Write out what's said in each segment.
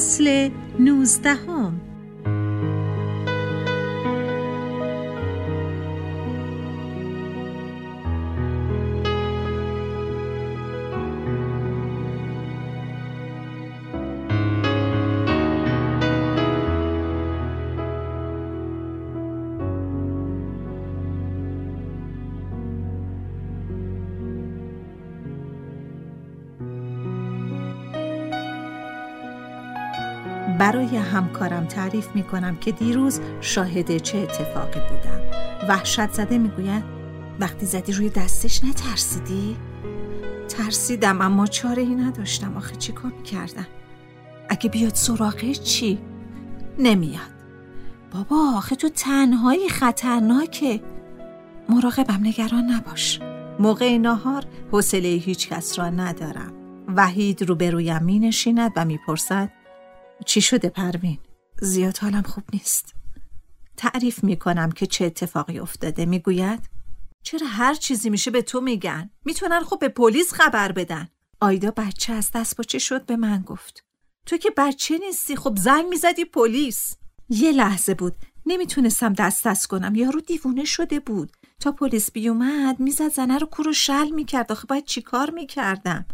فصل نوزدهم. برای همکارم تعریف می کنم که دیروز شاهد چه اتفاقی بودم وحشت زده می گوید وقتی زدی روی دستش نترسیدی؟ ترسیدم اما چاره ای نداشتم آخه چی کار کردم؟ اگه بیاد سراغه چی؟ نمیاد بابا آخه تو تنهایی خطرناکه مراقبم نگران نباش موقع ناهار حوصله هیچ کس را ندارم وحید روبرویم می نشیند و می‌پرسد چی شده پروین؟ زیاد حالم خوب نیست. تعریف می کنم که چه اتفاقی افتاده می‌گوید؟ چرا هر چیزی میشه به تو میگن؟ می‌تونن خب به پلیس خبر بدن. آیدا بچه از دست با چه شد به من گفت. تو که بچه نیستی خب زنگ می‌زدی پلیس. یه لحظه بود. نمی‌تونستم دست دست کنم. یارو دیوونه شده بود. تا پلیس بیومد می‌زد زنه رو کور و شل می‌کرد. آخه باید چیکار می‌کردم؟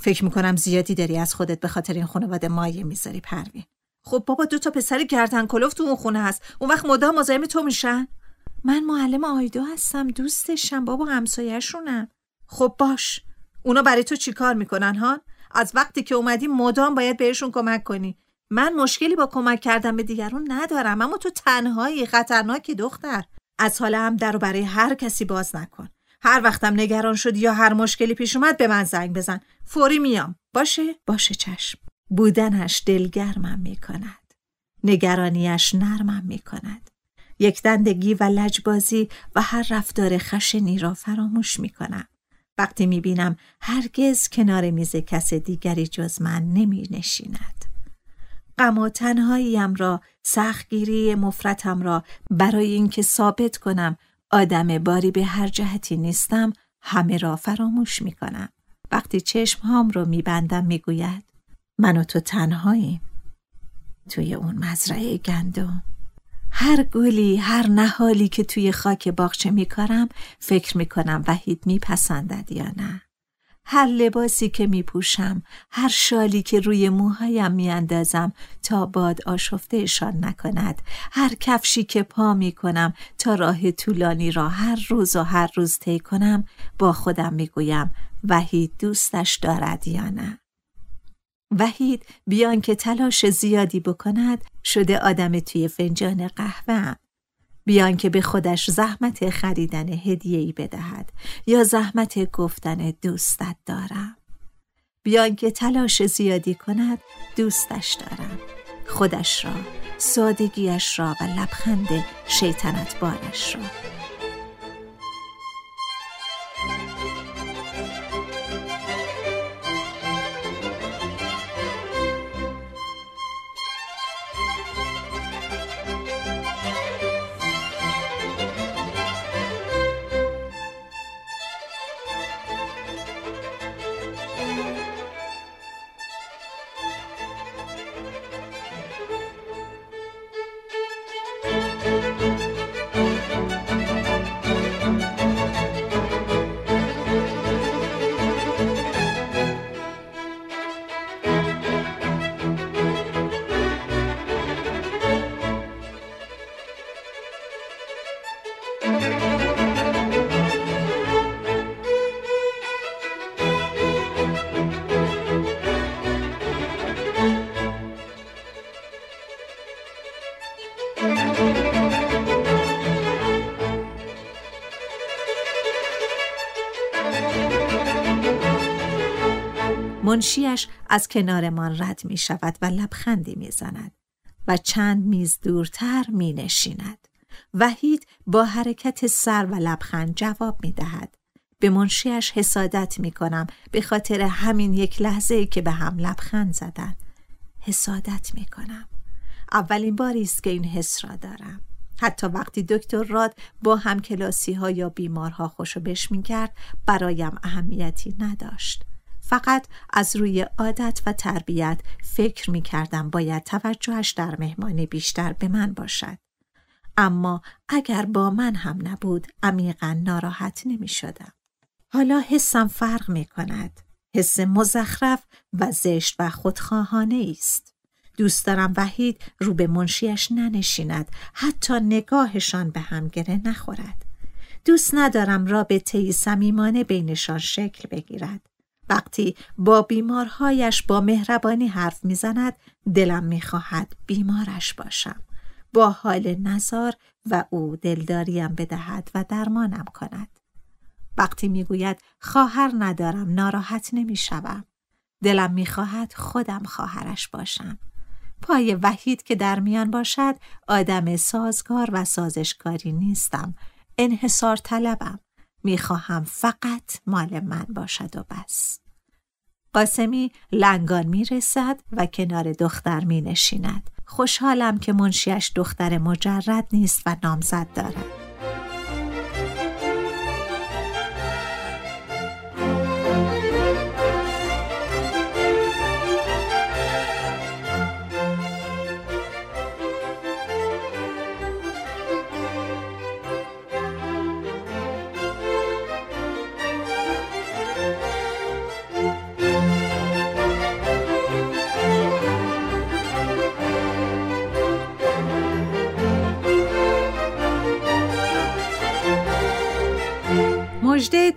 فکر می‌کنم زیادی داری از خودت به خاطر این خانواده مایه می‌ذاری پروین. خب بابا دو تا پسر گردن کلوف تو اون خونه هست. اون وقت مدام مزاحم تو میشن. من معلم آیدا هستم دوستشم. بابا همسایه‌شونم خب باش. اونا برای تو چیکار می‌کنن ها؟ از وقتی که اومدی مدام باید بهشون کمک کنی. من مشکلی با کمک کردن به دیگرون ندارم اما تو تنهایی خطرناکی دختر. از حالا هم در برای هر کسی باز نکن. هر وقتم نگران شدی یا هر مشکلی پیش اومد به من زنگ بزن. فوری میام. باشه؟ باشه چشم. بودنش دلگرمم می‌کند. نگرانیش نرمم می‌کند. یک دندگی و لجبازی و هر رفتار خشنی را فراموش می‌کنم. وقتی می‌بینم هرگز کنار میز کس دیگری جز من نمی نشیند. غم و تنهاییم را سختگیری مفرتم را برای اینکه ثابت کنم آدم باری به هر جهتی نیستم همه را فراموش می کنم. وقتی چشم هام رو می بندم می گوید من و تو تنهاییم. توی اون مزرعه گندم. هر گلی هر نهالی که توی خاک باغچه می کارم فکر می کنم وحید می پسندد یا نه. هر لباسی که می پوشم هر شالی که روی موهایم می اندازم تا باد آشفتهشان نکند. هر کفشی که پا می کنم تا راه طولانی را هر روز و هر روز طی کنم با خودم می گویم وحید دوستش دارد یا نه. وحید بیان که تلاش زیادی بکند شده آدم توی فنجان قهوه بیان که به خودش زحمت خریدن هدیه‌ای بدهد یا زحمت گفتن دوستت دارم. بیان که تلاش زیادی کند دوستش دارم. خودش را سادگیش را و لبخند شیطنت بارش را. منشیش از کنارمان رد می شود و لبخندی می زند و چند میز دورتر می نشیند. وحید با حرکت سر و لبخند جواب می دهد. به منشیش حسادت می کنم به خاطر همین یک لحظه ای که به هم لبخند زدن. حسادت می کنم. اولین باری است که این حس را دارم. حتی وقتی دکتر راد با هم کلاسی ها یا بیمارها خوشو بش می کرد برایم اهمیتی نداشت. فقط از روی عادت و تربیت فکر می کردم باید توجهش در مهمانی بیشتر به من باشد. اما اگر با من هم نبود عمیقا ناراحت نمی شدم. حالا حسم فرق می کند. حس مزخرف و زشت و خودخواهانه است. دوست دارم وحید رو به منشیش ننشیند حتی نگاهشان به هم گره نخورد. دوست ندارم رابطه صمیمانه بینشان شکل بگیرد. وقتی با بیمارهایش با مهربانی حرف می‌زند دلم می‌خواهد بیمارش باشم. با حال نزار و او دلداریم بدهد و درمانم کند. وقتی می‌گوید خواهر ندارم ناراحت نمی‌شوم. دلم می‌خواهد خودم خواهرش باشم. پای وحید که در میان باشد آدم سازگار و سازشکاری نیستم. انحصار طلبم. می‌خواهم فقط مال من باشد و بس. قاسمی لنگان می‌رسد و کنار دختر می نشیند. خوشحالم که منشیش دختر مجرد نیست و نامزد دارد.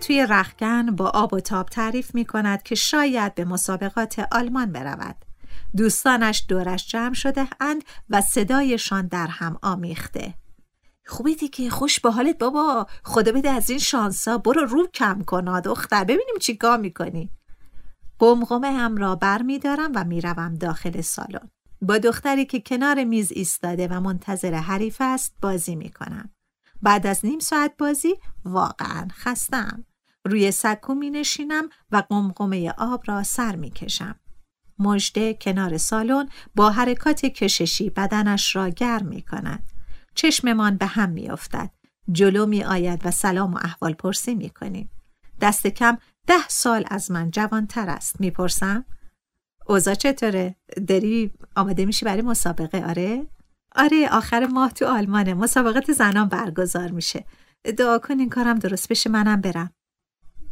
توی رخکن با آب و تاب تعریف می کند که شاید به مسابقات آلمان برود. دوستانش دورش جمع شده اند و صدایشان در هم آمیخته. خوبه دیگه خوش به حالت بابا خدا بده از این شانسا برو رو کم کن دختر ببینیم چی کار می‌کنی قمقمه هم را بر می دارم و می‌روم داخل سالن با دختری که کنار میز ایستاده و منتظر حریف است بازی می کنم. بعد از نیم ساعت بازی واقعا خستم. روی سکو می نشینم و قمقمه آب را سر می کشم. مجده کنار سالن با حرکات کششی بدنش را گرم می کند. چشممان به هم می افتد. جلو می آید و سلام و احوال پرسی می کنیم. دست کم ده سال از من جوانتر است. می پرسم؟ اوزا چطوره؟ داری آماده میشی برای مسابقه آره؟ آره آخر ماه تو آلمانه مسابقات زنان برگزار میشه دعا کن این کارم درست بشه منم برم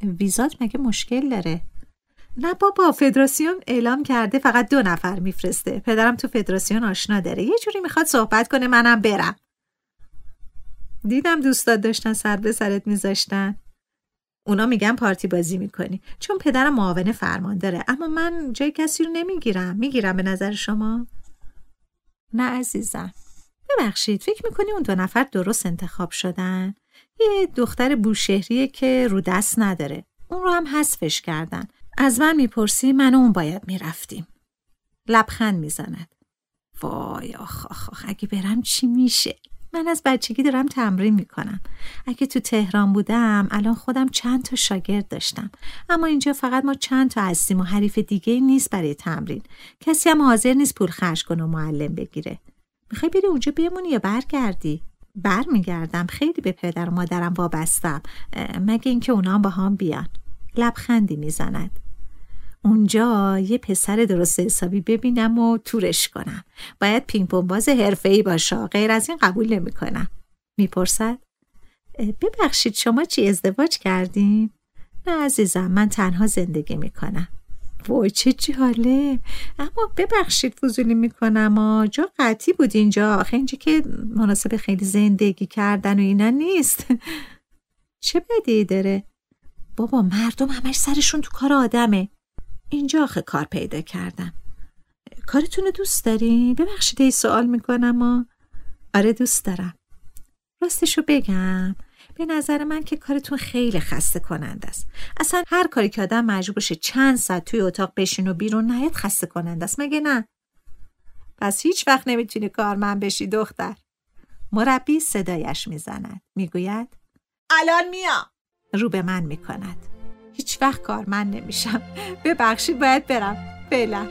ویزات مگه مشکل داره؟ نه بابا فدراسیون اعلام کرده فقط دو نفر میفرسته. پدرم تو فدراسیون آشنا داره. یه جوری می‌خواد صحبت کنه منم برم. دیدم دوستات داشتن سر به سرت میذاشتن. اونا میگن پارتی بازی می‌کنی. چون پدرم معاون فرمان داره. اما من جای کسی رو نمی‌گیرم. می‌گیرم به نظر شما؟ نه عزیزم. ببخشید فکر می‌کنی اون دو نفر درست انتخاب شدن؟ یه دختر بوشهریه که رو دست نداره. اون رو هم حذفش کردن. از من می‌پرسی من اون باید می‌رفتیم. لبخند می‌زند. وای آخ آخ آخ اگه برم چی میشه؟ من از بچگی دارم تمرین می‌کنم. اگه تو تهران بودم الان خودم چند تا شاگرد داشتم. اما اینجا فقط ما چند تا هستیم و حریف دیگه نیست برای تمرین. کسی هم حاضر نیست پول خرج کنه و معلم بگیره. می‌خوای بری اونجا بمونی یا برگردی؟ برمیگردم. خیلی به پدر و مادرم وابستم. مگه اینکه اونا با هم بیان. لبخندی می‌زند. اونجا یه پسر درست حسابی ببینم و تورش کنم. باید پینگ پونگ باز حرفه‌ای باشه. غیر از این قبول نمی‌کنم. می‌پرسد. ببخشید شما چی ازدواج کردین؟ نه عزیزم من تنها زندگی می‌کنم. وای چه جاله اما ببخشید فضولی می‌کنم آ جا قطعی بود اینجا. آخه اینجا که مناسب خیلی زندگی کردن و اینا نیست. چه بدی داره؟ بابا مردم همش سرشون تو کار آدمه. اینجا آخه کار پیدا کردم. کارتون دوست داری؟ ببخشید ای سوال می‌کنم و آره دوست دارم. راستشو بگم. به نظر من که کارتون خیلی خسته کننده است. اصلا هر کاری که آدم مجبور بشه چند ساعت توی اتاق بشین و بیرون نیاد خسته کننده است. مگه نه؟ پس هیچ وقت نمی‌تونی کارمند بشی دختر. مربی صدایش می‌زند. می‌گوید الان میام رو به من می‌کند. هیچ وقت کارمند نمیشم. ببخشید باید برم. فعلا.